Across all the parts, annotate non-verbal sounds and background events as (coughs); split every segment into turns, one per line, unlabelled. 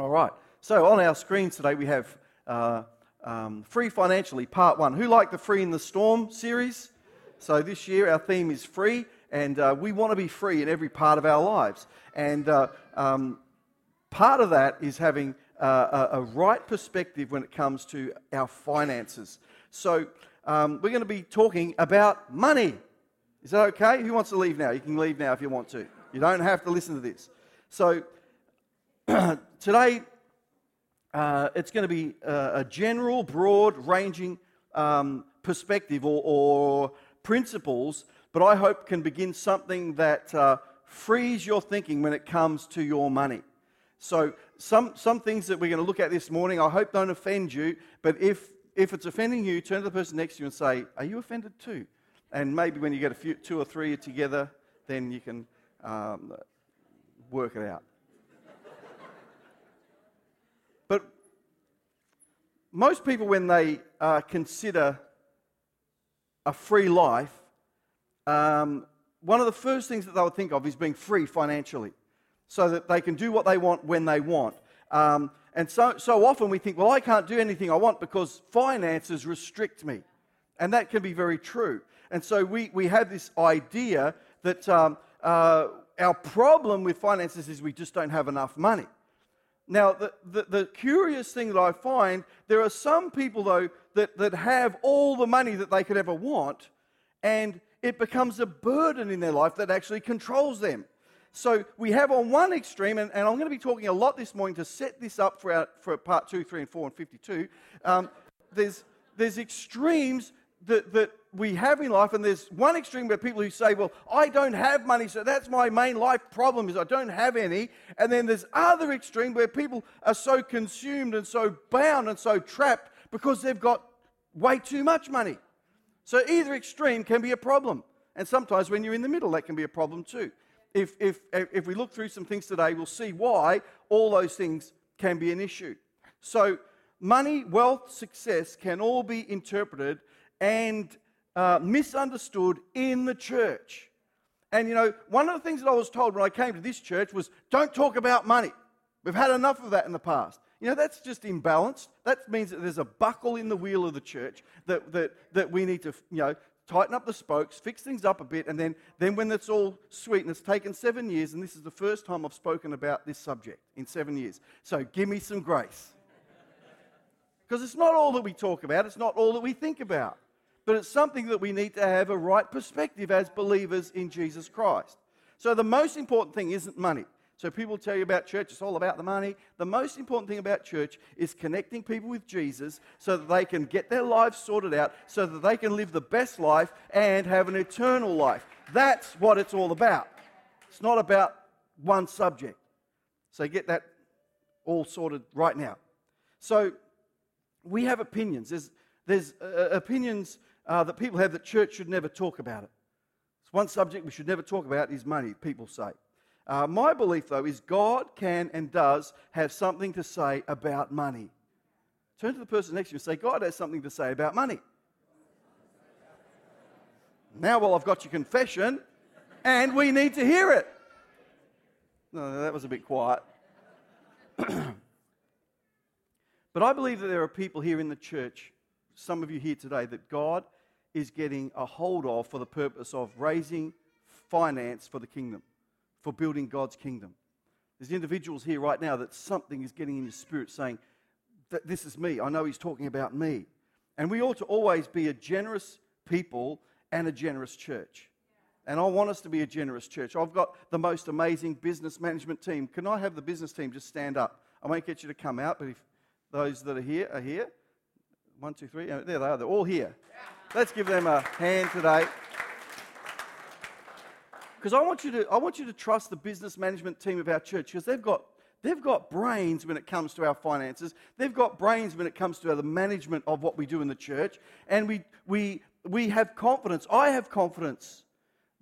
All right. So on our screens today we have uh, um, Free Financially, Part 1. Who liked the Free in the Storm series? So this year our theme is free, and uh, we want to be free in every part of our lives. And uh, um, part of that is having uh, a, a, right perspective when it comes to our finances. So um, we're going to be talking about money. Is that okay? Who wants to leave now? You can leave now if you want to. You don't have to listen to this. So (clears throat) today uh, it's going to be a, a general, broad ranging um, perspective or, or, principles, but I hope can begin something that uh, frees your thinking when it comes to your money. So, some, some things that we're going to look at this morning, I hope don't offend you, but if, if it's offending you, turn to the person next to you and say, Are you offended too? And maybe when you get a few, two or three together, then you can um, work it out. Most people, when they uh, consider a free life, um, one of the first things that they would think of is being free financially so that they can do what they want when they want. Um, and so, so often we think, well, I can't do anything I want because finances restrict me. And that can be very true. And so we, we have this idea that um, uh, our problem with finances is we just don't have enough money. Now, the, the, the, curious thing that I find, there are some people, though, that, that have all the money that they could ever want, and it becomes a burden in their life that actually controls them. So we have on one extreme, and, and I'm going to be talking a lot this morning to set this up for, our, for part two, three, and four, and 52. Um, there's, there's extremes that, that we have in life, and there's one extreme where people who say, Well, I don't have money, so that's my main life problem is I don't have any. And then there's other extreme where people are so consumed and so bound and so trapped because they've got way too much money. So either extreme can be a problem. And sometimes when you're in the middle, that can be a problem too. If, if, if we look through some things today, we'll see why all those things can be an issue. So, money, wealth, success can all be interpreted and uh, misunderstood in the church. And you know, one of the things that I was told when I came to this church was don't talk about money. We've had enough of that in the past. You know, that's just imbalanced. That means that there's a buckle in the wheel of the church that, that, that we need to, you know, tighten up the spokes, fix things up a bit, and then, then when it's all sweet, and it's taken seven years, and this is the first time I've spoken about this subject in seven years. So give me some grace. Because it's not all that we talk about, it's not all that we think about but it's something that we need to have a right perspective as believers in Jesus Christ. So the most important thing isn't money. So people tell you about church, it's all about the money. The most important thing about church is connecting people with Jesus so that they can get their lives sorted out, so that they can live the best life and have an eternal life. That's what it's all about. It's not about one subject. So get that all sorted right now. So we have opinions. There's, there's uh, opinions uh, that people have that church should never talk about it. It's one subject we should never talk about is money, people say. Uh, my belief, though, is God can and does have something to say about money. Turn to the person next to you and say, God has something to say about money. Now, well, I've got your confession, and we need to hear it. No, that was a bit quiet. (clears throat) but I believe that there are people here in the church, some of you here today, that God is getting a hold of for the purpose of raising finance for the kingdom, for building God's kingdom. There's individuals here right now that something is getting in your spirit saying, that This is me. I know he's talking about me. And we ought to always be a generous people and a generous church. And I want us to be a generous church. I've got the most amazing business management team. Can I have the business team just stand up? I won't get you to come out, but if those that are here are here, one, two, three, there they are. They're all here. Let's give them a hand today. Because I want you to I want you to trust the business management team of our church because they've got they've got brains when it comes to our finances. They've got brains when it comes to the management of what we do in the church. And we we we have confidence. I have confidence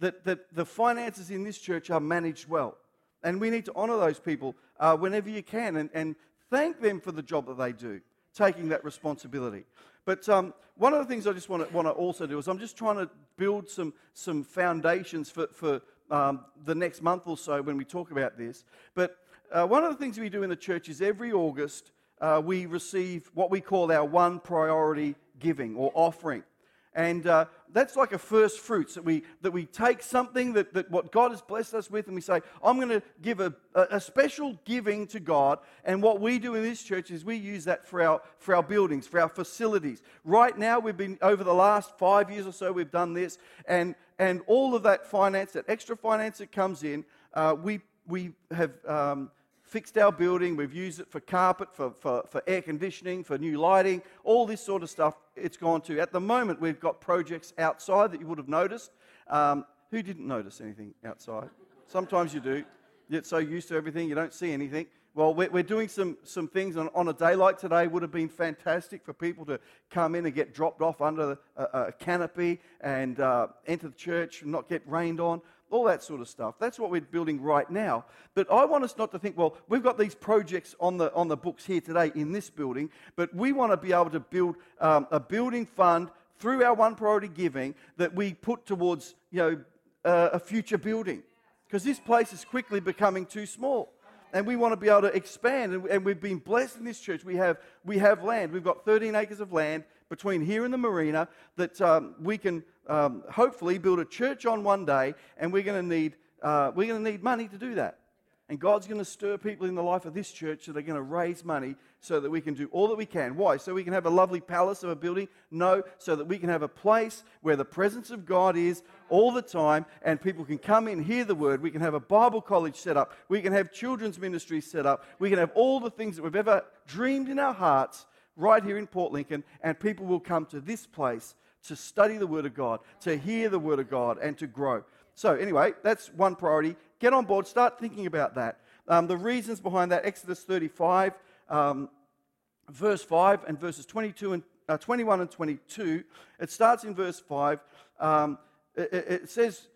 that, that the finances in this church are managed well. And we need to honor those people uh, whenever you can and, and thank them for the job that they do, taking that responsibility. But um, one of the things I just want to, want to also do is I'm just trying to build some, some foundations for, for um, the next month or so when we talk about this. But uh, one of the things we do in the church is every August uh, we receive what we call our one priority giving or offering. And uh, that's like a first fruits that we, that we take something that, that what God has blessed us with and we say, I'm going to give a, a, special giving to God. And what we do in this church is we use that for our, for our buildings, for our facilities. Right now, we've been, over the last five years or so, we've done this. And, and all of that finance, that extra finance that comes in, uh, we, we have um, fixed our building, we've used it for carpet, for, for, for air conditioning, for new lighting, all this sort of stuff it's gone to. At the moment, we've got projects outside that you would have noticed. Um, who didn't notice anything outside? Sometimes you do. You get so used to everything, you don't see anything. Well, we're, doing some, some things on, on, a day like today. Would have been fantastic for people to come in and get dropped off under a, a canopy and uh, enter the church and not get rained on all that sort of stuff. That's what we're building right now. But I want us not to think, well, we've got these projects on the, on the books here today in this building, but we want to be able to build um, a building fund through our one priority giving that we put towards, you know, uh, a future building. Because this place is quickly becoming too small and we want to be able to expand. And, and, we've been blessed in this church. We have, we have land. We've got 13 acres of land between here and the marina that um, we can um, hopefully build a church on one day, and we're going to need uh, we're going to need money to do that. And God's going to stir people in the life of this church that are going to raise money so that we can do all that we can. Why? So we can have a lovely palace of a building? No, so that we can have a place where the presence of God is all the time and people can come in, hear the word. We can have a Bible college set up. We can have children's ministry set up. We can have all the things that we've ever dreamed in our hearts right here in Port Lincoln, and people will come to this place to study the Word of God, to hear the Word of God, and to grow. So, anyway, that's one priority. Get on board, start thinking about that. Um, the reasons behind that Exodus 35, um, verse 5, and verses 22 and uh, 21 and 22. It starts in verse 5. Um, it, it, says,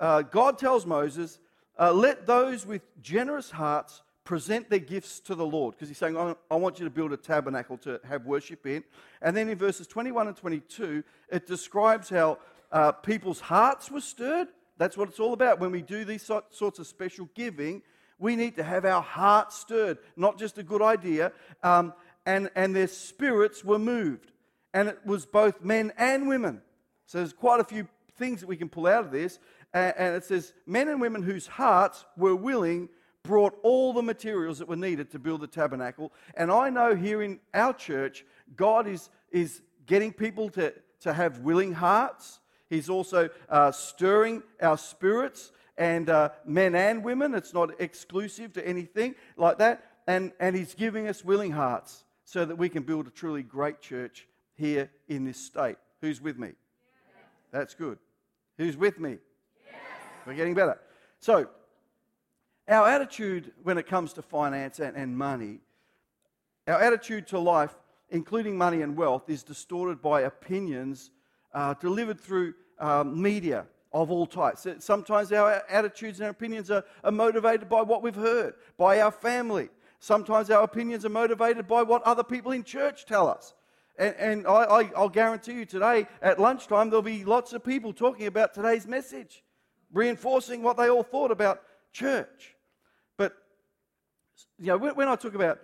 uh, God tells Moses, uh, Let those with generous hearts present their gifts to the Lord because he's saying, I want you to build a tabernacle to have worship in. And then in verses 21 and 22, it describes how uh, people's hearts were stirred. That's what it's all about. When we do these sorts of special giving, we need to have our hearts stirred, not just a good idea. Um, and, and their spirits were moved. And it was both men and women. So there's quite a few things that we can pull out of this. And, it says, men and women whose hearts were willing brought all the materials that were needed to build the tabernacle. And I know here in our church, God is, is getting people to, to have willing hearts. He's also uh, stirring our spirits and uh, men and women. It's not exclusive to anything like that. And, and He's giving us willing hearts so that we can build a truly great church here in this state. Who's with me? Yes. That's good. Who's with me? Yes. We're getting better. So, our attitude when it comes to finance and, and money, our attitude to life, including money and wealth, is distorted by opinions uh, delivered through um, media of all types. Sometimes our attitudes and opinions are, are motivated by what we've heard, by our family. Sometimes our opinions are motivated by what other people in church tell us. And, and I, will guarantee you today, at lunchtime, there'll be lots of people talking about today's message, reinforcing what they all thought about church But you know, when, when I talk about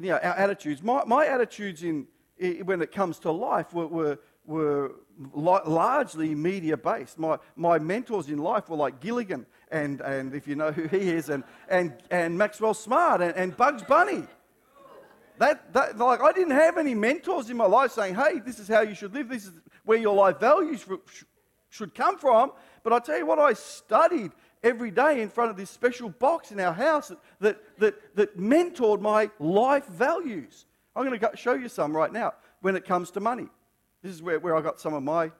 you know, our attitudes, my, my attitudes in, in, when it comes to life were, were, were largely media based. My, my mentors in life were like Gilligan, and, and if you know who he is, and, and, and Maxwell Smart, and, and Bugs Bunny. That, that, like, I didn't have any mentors in my life saying, hey, this is how you should live, this is where your life values should come from. But I tell you what, I studied every day in front of this special box in our house that, that, that, that mentored my life values. I'm going to show you some right now when it comes to money. This is where, where I got some of my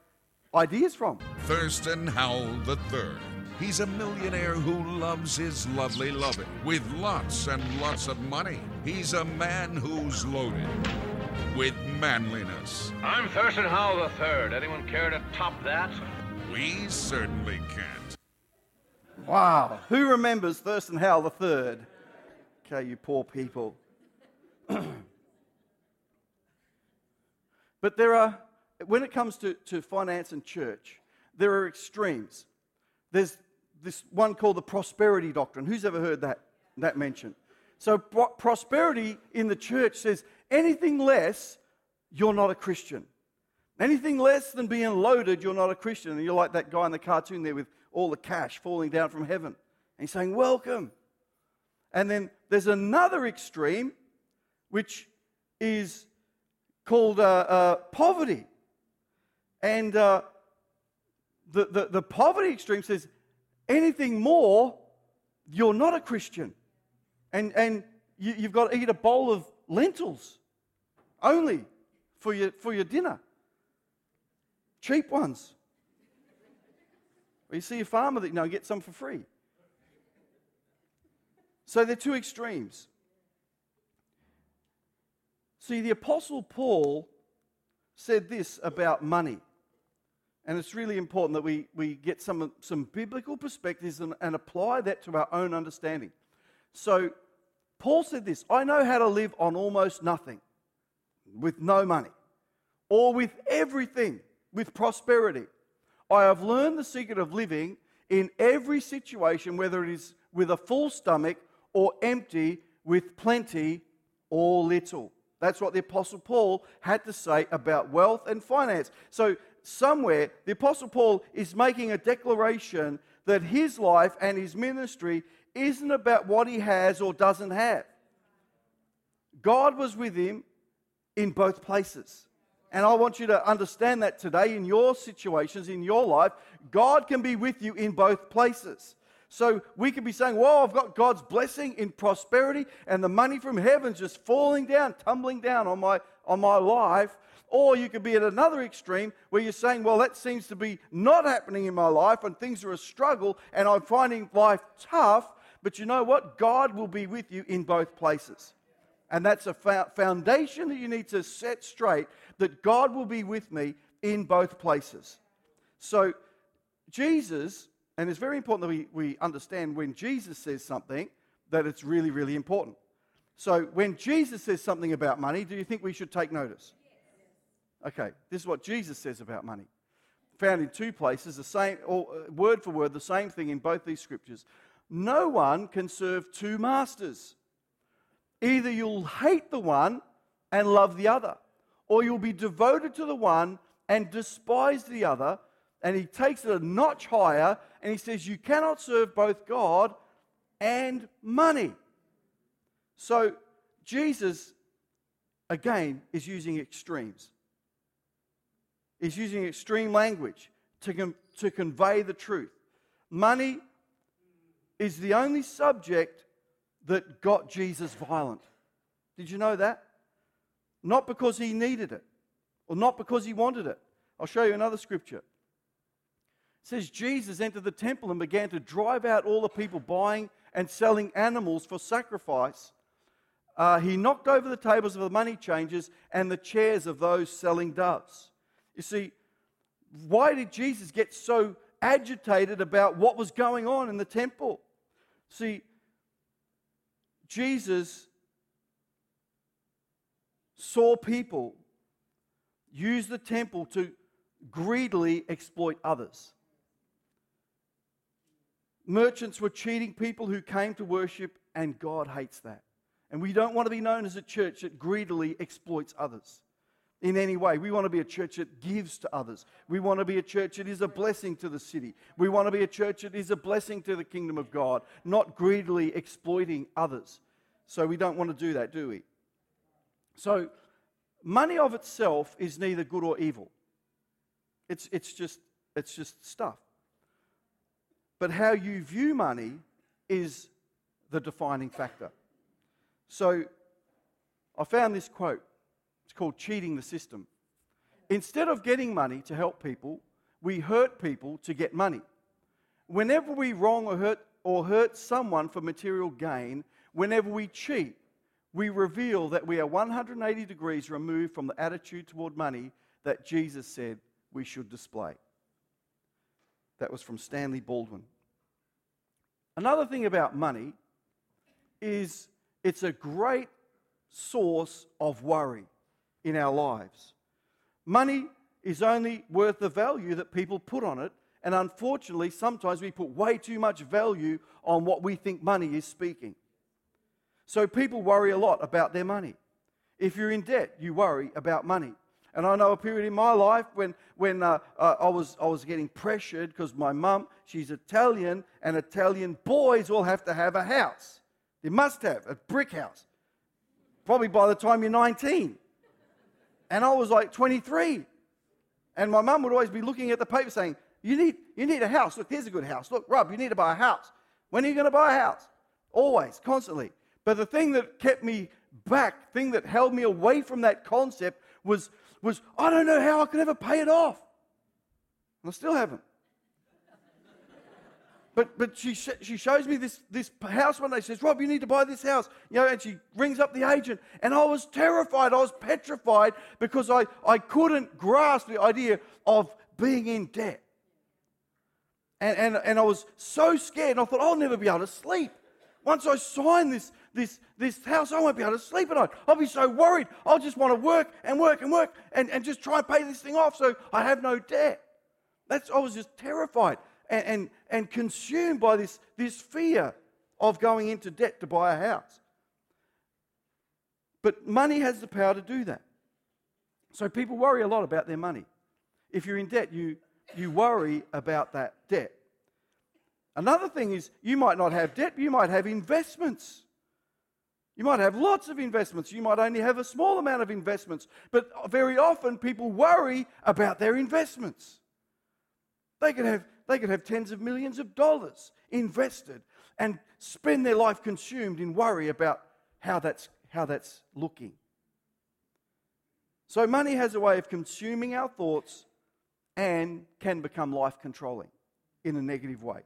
ideas from.
Thurston Howell III. He's a millionaire who loves his lovely loving with lots and lots of money. He's a man who's loaded with manliness.
I'm Thurston Howell III. Anyone care to top that?
We certainly can't.
Wow. Who remembers Thurston Howell III? Okay, you poor people. (clears throat) but there are, when it comes to, to finance and church, there are extremes. There's this one called the prosperity doctrine. Who's ever heard that? that mention. So pro- prosperity in the church says anything less, you're not a Christian. Anything less than being loaded, you're not a Christian. And you're like that guy in the cartoon there with all the cash falling down from heaven. And he's saying, Welcome. And then there's another extreme, which is called uh, uh, poverty. And uh, the, the, the poverty extreme says anything more, you're not a Christian. And, and you, you've got to eat a bowl of lentils only for your, for your dinner. Cheap ones. Or you see a farmer that you know get some for free. So they're two extremes. See, the Apostle Paul said this about money. And it's really important that we, we get some, some biblical perspectives and, and apply that to our own understanding. So, Paul said this I know how to live on almost nothing, with no money, or with everything, with prosperity. I have learned the secret of living in every situation, whether it is with a full stomach or empty, with plenty or little. That's what the Apostle Paul had to say about wealth and finance. So, somewhere, the Apostle Paul is making a declaration that his life and his ministry isn't about what he has or doesn't have. God was with him in both places. And I want you to understand that today in your situations, in your life, God can be with you in both places. So we could be saying, Whoa, I've got God's blessing in prosperity, and the money from heaven's just falling down, tumbling down on my, on my life. Or you could be at another extreme where you're saying, Well, that seems to be not happening in my life, and things are a struggle, and I'm finding life tough. But you know what? God will be with you in both places. And that's a foundation that you need to set straight that God will be with me in both places. So, Jesus and it's very important that we, we understand when Jesus says something that it's really, really important. So when Jesus says something about money, do you think we should take notice? Okay, this is what Jesus says about money. Found in two places, the same, or uh, word for word, the same thing in both these scriptures. No one can serve two masters. Either you'll hate the one and love the other, or you'll be devoted to the one and despise the other and he takes it a notch higher and he says, You cannot serve both God and money. So, Jesus, again, is using extremes. He's using extreme language to, com- to convey the truth. Money is the only subject that got Jesus violent. Did you know that? Not because he needed it or not because he wanted it. I'll show you another scripture says Jesus entered the temple and began to drive out all the people buying and selling animals for sacrifice. Uh, he knocked over the tables of the money changers and the chairs of those selling doves. You see, why did Jesus get so agitated about what was going on in the temple? See, Jesus saw people use the temple to greedily exploit others. Merchants were cheating people who came to worship, and God hates that. And we don't want to be known as a church that greedily exploits others in any way. We want to be a church that gives to others. We want to be a church that is a blessing to the city. We want to be a church that is a blessing to the kingdom of God, not greedily exploiting others. So we don't want to do that, do we? So money of itself is neither good or evil. It's, it's, just, it's just stuff. But how you view money is the defining factor. So I found this quote. It's called Cheating the System. Instead of getting money to help people, we hurt people to get money. Whenever we wrong or hurt, or hurt someone for material gain, whenever we cheat, we reveal that we are 180 degrees removed from the attitude toward money that Jesus said we should display. That was from Stanley Baldwin. Another thing about money is it's a great source of worry in our lives. Money is only worth the value that people put on it, and unfortunately, sometimes we put way too much value on what we think money is speaking. So people worry a lot about their money. If you're in debt, you worry about money. And I know a period in my life when, when uh, uh, I, was, I was getting pressured because my mum, she's Italian, and Italian boys all have to have a house. They must have a brick house. Probably by the time you're 19. And I was like 23. And my mum would always be looking at the paper saying, you need, you need a house. Look, here's a good house. Look, Rob, you need to buy a house. When are you going to buy a house? Always, constantly. But the thing that kept me back, thing that held me away from that concept was, was I don't know how I could ever pay it off. And I still haven't. But, but she, she shows me this, this house one day. She says, Rob, you need to buy this house. You know, and she rings up the agent. And I was terrified. I was petrified because I, I couldn't grasp the idea of being in debt. And, and, and I was so scared. And I thought, I'll never be able to sleep. Once I sign this, this, this house, I won't be able to sleep at night. I'll be so worried. I'll just want to work and work and work and, and just try and pay this thing off so I have no debt. That's, I was just terrified and, and, and consumed by this, this fear of going into debt to buy a house. But money has the power to do that. So people worry a lot about their money. If you're in debt, you, you worry about that debt. Another thing is you might not have debt, you might have investments. You might have lots of investments. You might only have a small amount of investments. But very often people worry about their investments. They could have they could have tens of millions of dollars invested and spend their life consumed in worry about how that's, how that's looking. So, money has a way of consuming our thoughts and can become life controlling in a negative way.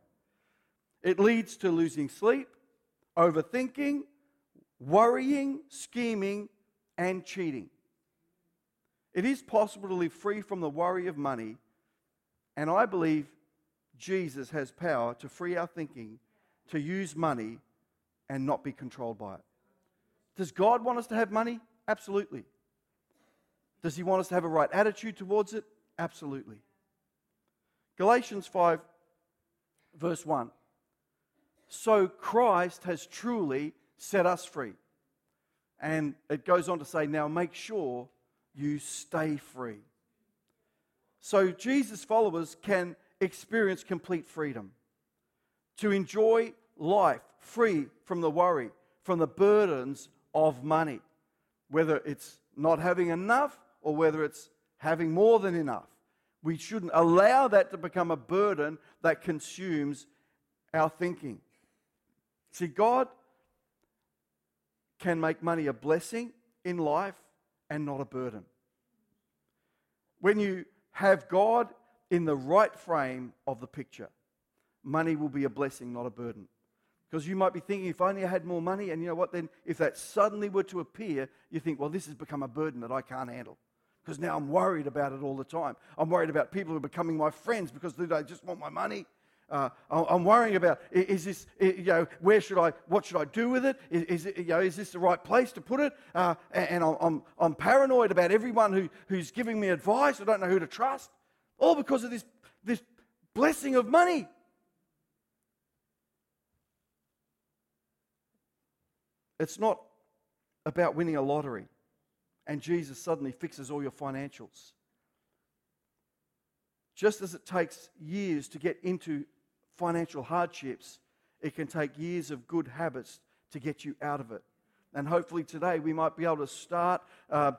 It leads to losing sleep, overthinking, worrying, scheming, and cheating. It is possible to live free from the worry of money, and I believe Jesus has power to free our thinking, to use money, and not be controlled by it. Does God want us to have money? Absolutely. Does He want us to have a right attitude towards it? Absolutely. Galatians 5, verse 1. So Christ has truly set us free. And it goes on to say, now make sure you stay free. So Jesus' followers can experience complete freedom, to enjoy life free from the worry, from the burdens of money, whether it's not having enough or whether it's having more than enough. We shouldn't allow that to become a burden that consumes our thinking. See, God can make money a blessing in life and not a burden. When you have God in the right frame of the picture, money will be a blessing, not a burden. Because you might be thinking, if only I had more money, and you know what, then if that suddenly were to appear, you think, well, this has become a burden that I can't handle. Because now I'm worried about it all the time. I'm worried about people who are becoming my friends because they just want my money. Uh, I'm worrying about is this, you know, where should I, what should I do with it? Is, is, it, you know, is this the right place to put it? Uh, and I'm, I'm paranoid about everyone who, who's giving me advice. I don't know who to trust. All because of this, this blessing of money. It's not about winning a lottery and Jesus suddenly fixes all your financials. Just as it takes years to get into financial hardships, it can take years of good habits to get you out of it. And hopefully today we might be able to start uh,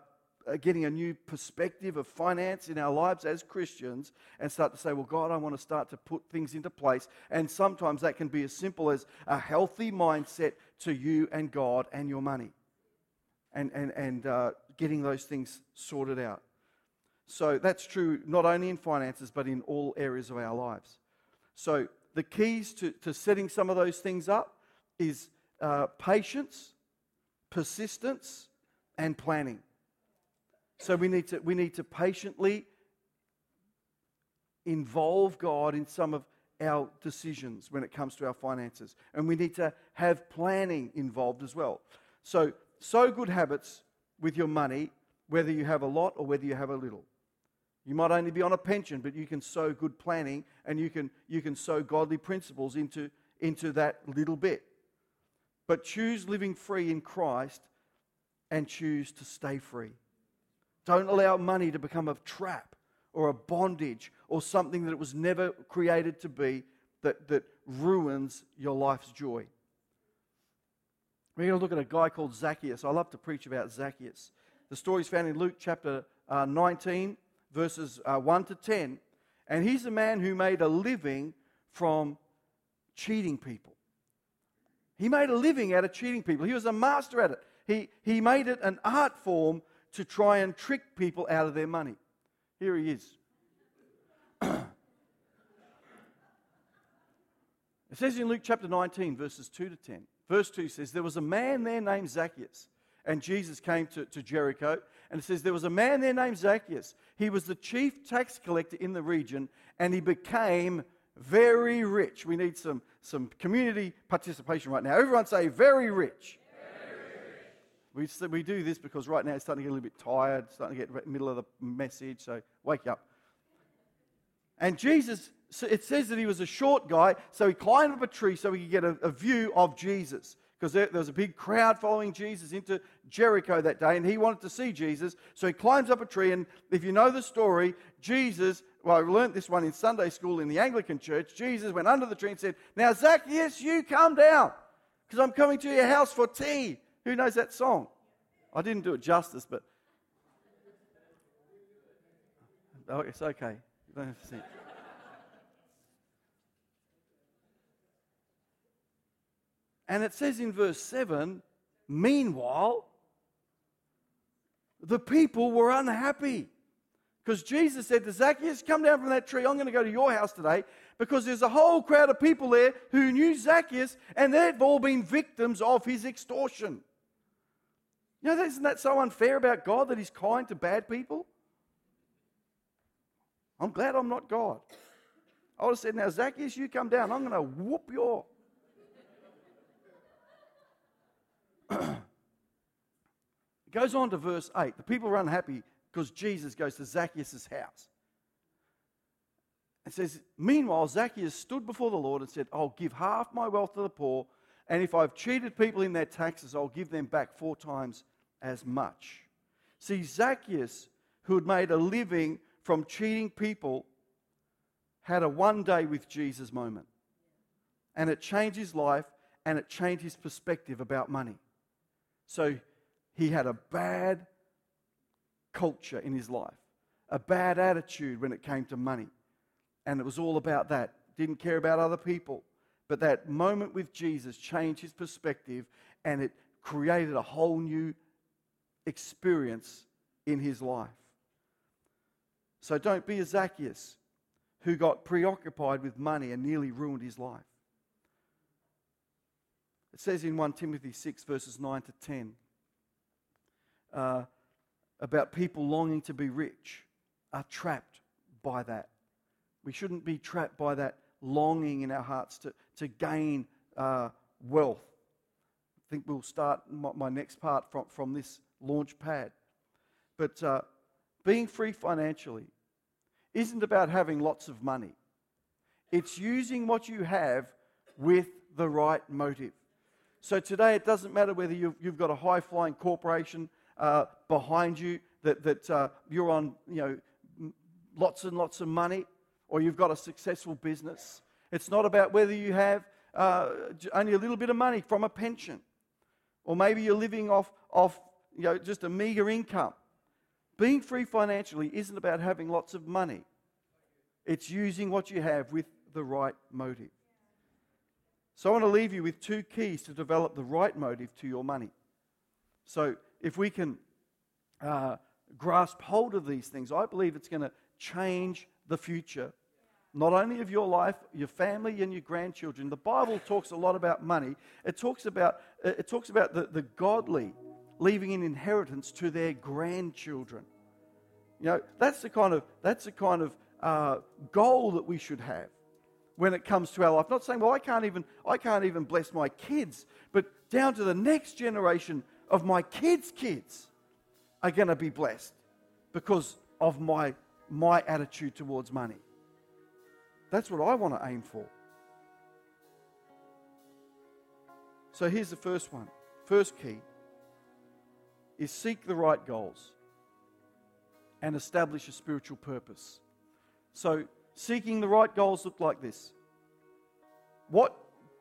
getting a new perspective of finance in our lives as Christians and start to say, Well, God, I want to start to put things into place. And sometimes that can be as simple as a healthy mindset to you and God and your money and, and, and uh, getting those things sorted out. So that's true not only in finances, but in all areas of our lives. So the keys to, to setting some of those things up is uh, patience, persistence, and planning. So we need to, we need to patiently involve God in some of our decisions when it comes to our finances. And we need to have planning involved as well. So, sow good habits with your money, whether you have a lot or whether you have a little. You might only be on a pension, but you can sow good planning and you can, you can sow godly principles into, into that little bit. but choose living free in Christ and choose to stay free. Don't allow money to become a trap or a bondage or something that it was never created to be that, that ruins your life's joy. We're going to look at a guy called Zacchaeus. I love to preach about Zacchaeus. The story is found in Luke chapter uh, 19, verses uh, 1 to 10. And he's a man who made a living from cheating people. He made a living out of cheating people. He was a master at it. He, he made it an art form to try and trick people out of their money. Here he is. (coughs) it says in Luke chapter 19, verses 2 to 10. Verse 2 says, There was a man there named Zacchaeus, and Jesus came to, to Jericho. And it says, There was a man there named Zacchaeus. He was the chief tax collector in the region, and he became very rich. We need some, some community participation right now. Everyone say, Very rich. We, we do this because right now it's starting to get a little bit tired, starting to get middle of the message, so wake up. And Jesus, it says that he was a short guy, so he climbed up a tree so he could get a, a view of Jesus. Because there, there was a big crowd following Jesus into Jericho that day, and he wanted to see Jesus. So he climbs up a tree, and if you know the story, Jesus, well, I learned this one in Sunday school in the Anglican church. Jesus went under the tree and said, Now, Zacchaeus, you come down, because I'm coming to your house for tea. Who knows that song? I didn't do it justice, but. Oh, it's okay. You don't have to sing. And it says in verse 7 Meanwhile, the people were unhappy. Because Jesus said to Zacchaeus, Come down from that tree. I'm going to go to your house today because there's a whole crowd of people there who knew Zacchaeus and they've all been victims of his extortion. Know, isn't that so unfair about God that He's kind to bad people? I'm glad I'm not God. I would have said, Now, Zacchaeus, you come down. I'm going to whoop your. (clears throat) it goes on to verse 8. The people are unhappy because Jesus goes to Zacchaeus' house. It says, Meanwhile, Zacchaeus stood before the Lord and said, I'll give half my wealth to the poor, and if I've cheated people in their taxes, I'll give them back four times as much. See, Zacchaeus, who had made a living from cheating people, had a one day with Jesus moment. And it changed his life and it changed his perspective about money. So he had a bad culture in his life, a bad attitude when it came to money. And it was all about that. Didn't care about other people. But that moment with Jesus changed his perspective and it created a whole new experience in his life. So don't be a Zacchaeus who got preoccupied with money and nearly ruined his life. It says in 1 Timothy 6, verses 9 to 10, uh, about people longing to be rich are trapped by that. We shouldn't be trapped by that longing in our hearts to, to gain uh, wealth. I think we'll start my, my next part from, from this launch pad. But uh, being free financially isn't about having lots of money, it's using what you have with the right motive. So today, it doesn't matter whether you've, you've got a high flying corporation uh, behind you that, that uh, you're on you know, lots and lots of money or you've got a successful business. It's not about whether you have uh, only a little bit of money from a pension or maybe you're living off, off you know, just a meager income. Being free financially isn't about having lots of money, it's using what you have with the right motive. So I want to leave you with two keys to develop the right motive to your money. So if we can uh, grasp hold of these things, I believe it's going to change the future not only of your life, your family, and your grandchildren. The Bible talks a lot about money. It talks about, it talks about the, the godly leaving an inheritance to their grandchildren. You know, that's the kind of, that's the kind of uh, goal that we should have when it comes to our life. Not saying, well, I can't even, I can't even bless my kids, but down to the next generation of my kids' kids are going to be blessed because of my, my attitude towards money. That's what I want to aim for. So here's the first one, first key is seek the right goals and establish a spiritual purpose. So, seeking the right goals look like this. What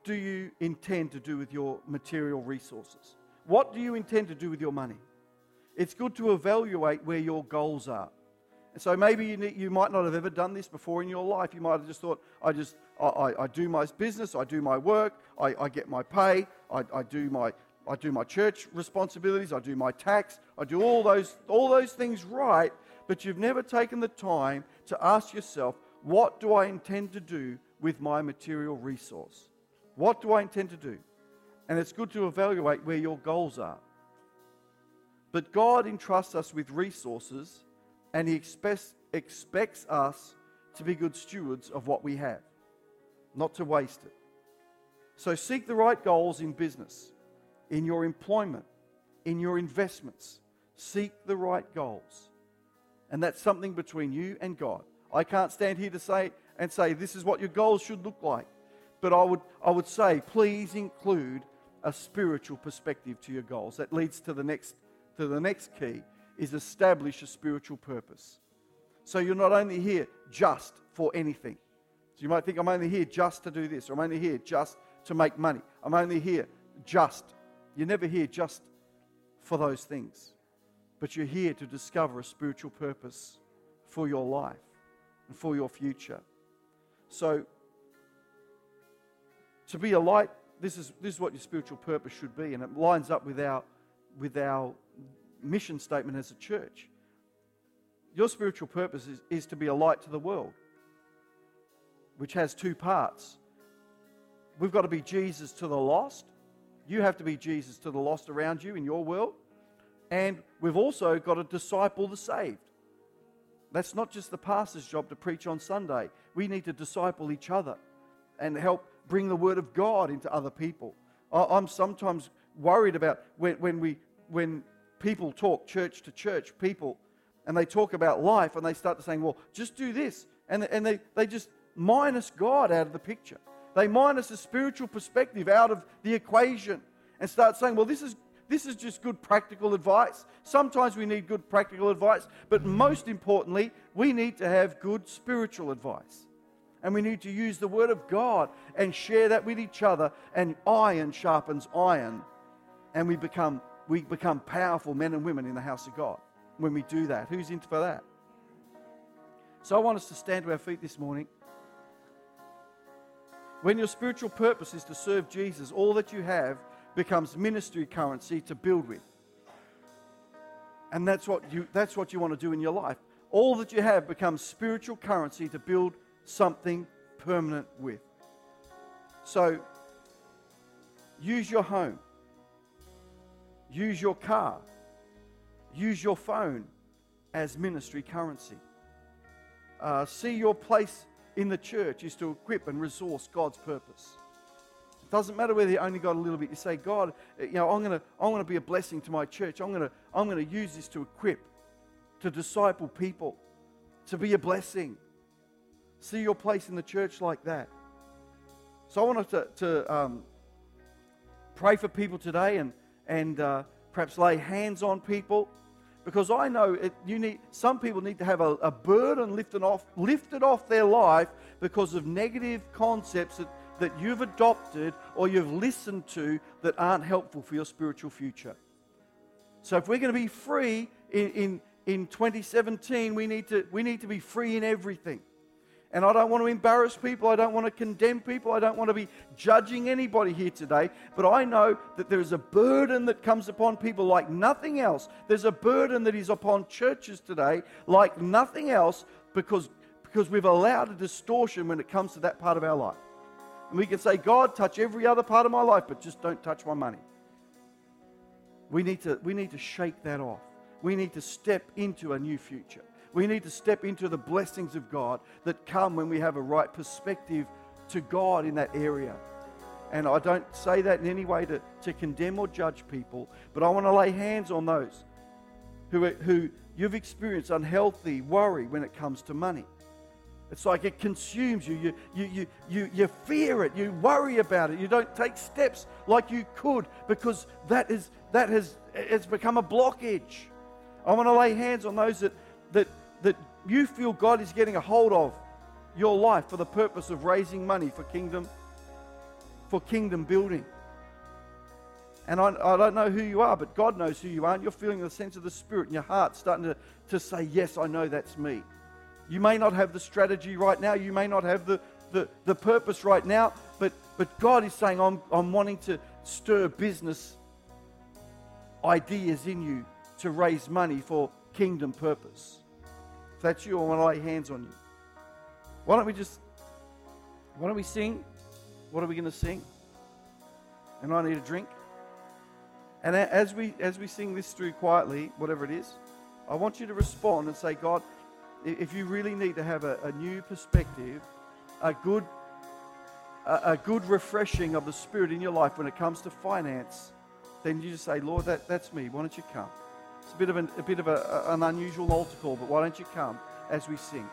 do you intend to do with your material resources? What do you intend to do with your money? It's good to evaluate where your goals are. And so maybe you, need, you might not have ever done this before in your life. You might have just thought, I just, I, I, I do my business, I do my work, I, I get my pay, I, I, do my, I do my church responsibilities, I do my tax, I do all those, all those things right, but you've never taken the time to ask yourself, what do I intend to do with my material resource? What do I intend to do? And it's good to evaluate where your goals are. But God entrusts us with resources and He expects, expects us to be good stewards of what we have, not to waste it. So seek the right goals in business, in your employment, in your investments. Seek the right goals. And that's something between you and God. I can't stand here to say and say this is what your goals should look like. But I would, I would say, please include a spiritual perspective to your goals. That leads to the next, to the next key is establish a spiritual purpose. So you're not only here just for anything. So you might think, I'm only here just to do this, or I'm only here just to make money. I'm only here just. You're never here just for those things. But you're here to discover a spiritual purpose for your life and for your future. So, to be a light, this is, this is what your spiritual purpose should be, and it lines up with our, with our mission statement as a church. Your spiritual purpose is, is to be a light to the world, which has two parts. We've got to be Jesus to the lost. You have to be Jesus to the lost around you in your world. And we've also got to disciple the saved. That's not just the pastor's job to preach on Sunday. We need to disciple each other and help bring the word of God into other people. I'm sometimes worried about when, when, we, when people talk church to church, people, and they talk about life and they start to saying, well, just do this. And, and they, they just minus God out of the picture. They minus the spiritual perspective out of the equation and start saying, well, this is, this is just good practical advice. Sometimes we need good practical advice, but most importantly, we need to have good spiritual advice. And we need to use the Word of God and share that with each other. And iron sharpens iron. And we become we become powerful men and women in the house of God when we do that. Who's in for that? So I want us to stand to our feet this morning. When your spiritual purpose is to serve Jesus, all that you have becomes ministry currency to build with. And that's what you, that's what you want to do in your life. All that you have becomes spiritual currency to build something permanent with. So use your home Use your car. Use your phone as ministry currency. Uh, see your place in the church is to equip and resource God's purpose. It doesn't matter whether you only got a little bit. You say, God, eh, you know, I'm going to I'm going to be a blessing to my church. I'm going to I'm going to use this to equip, to disciple people, to be a blessing. See your place in the church like that. So I wanted to, to um, pray for people today and and uh, perhaps lay hands on people. Because I know it, you need, some people need to have a, a burden lifted off, lifted off their life because of negative concepts that, that you've adopted or you've listened to that aren't helpful for your spiritual future. So if we're going to be free in, in, in 2017, we need, to, we need to be free in everything. And I don't want to embarrass people. I don't want to condemn people. I don't want to be judging anybody here today. But I know that there is a burden that comes upon people like nothing else. There's a burden that is upon churches today like nothing else because, because we've allowed a distortion when it comes to that part of our life. And we can say, God, touch every other part of my life, but just don't touch my money. We need to, we need to shake that off. We need to step into a new future. We need to step into the blessings of God that come when we have a right perspective to God in that area. And I don't say that in any way to, to condemn or judge people, but I want to lay hands on those who, who you've experienced unhealthy worry when it comes to money. It's like it consumes you. You, you, you, you, you fear it. You worry about it. You don't take steps like you could because that, is, that has it's become a blockage. I want to lay hands on those that, that, that you feel God is getting a hold of your life for the purpose of raising money for kingdom, for kingdom building. And I, I don't know who you are, but God knows who you are. And you're feeling the sense of the Spirit in your heart starting to, to say, Yes, I know that's me. You may not have the strategy right now, you may not have the, the, the purpose right now, but, but God is saying, I'm, I'm wanting to stir business ideas in you to raise money for kingdom purpose. That's you, I want to lay hands on you. Why don't we just, why don't we sing? What are we going to sing? And I need a drink. And as we, as we sing this through quietly, whatever it is, I want you to respond and say, God, if you really need to have a, a new perspective, a good, a, a, good refreshing of the Spirit in your life when it comes to finance, then you just say, Lord, that, that's me. Why don't you come? It's a bit of an, a bit of a, an unusual altar call, but why don't you come as we sing?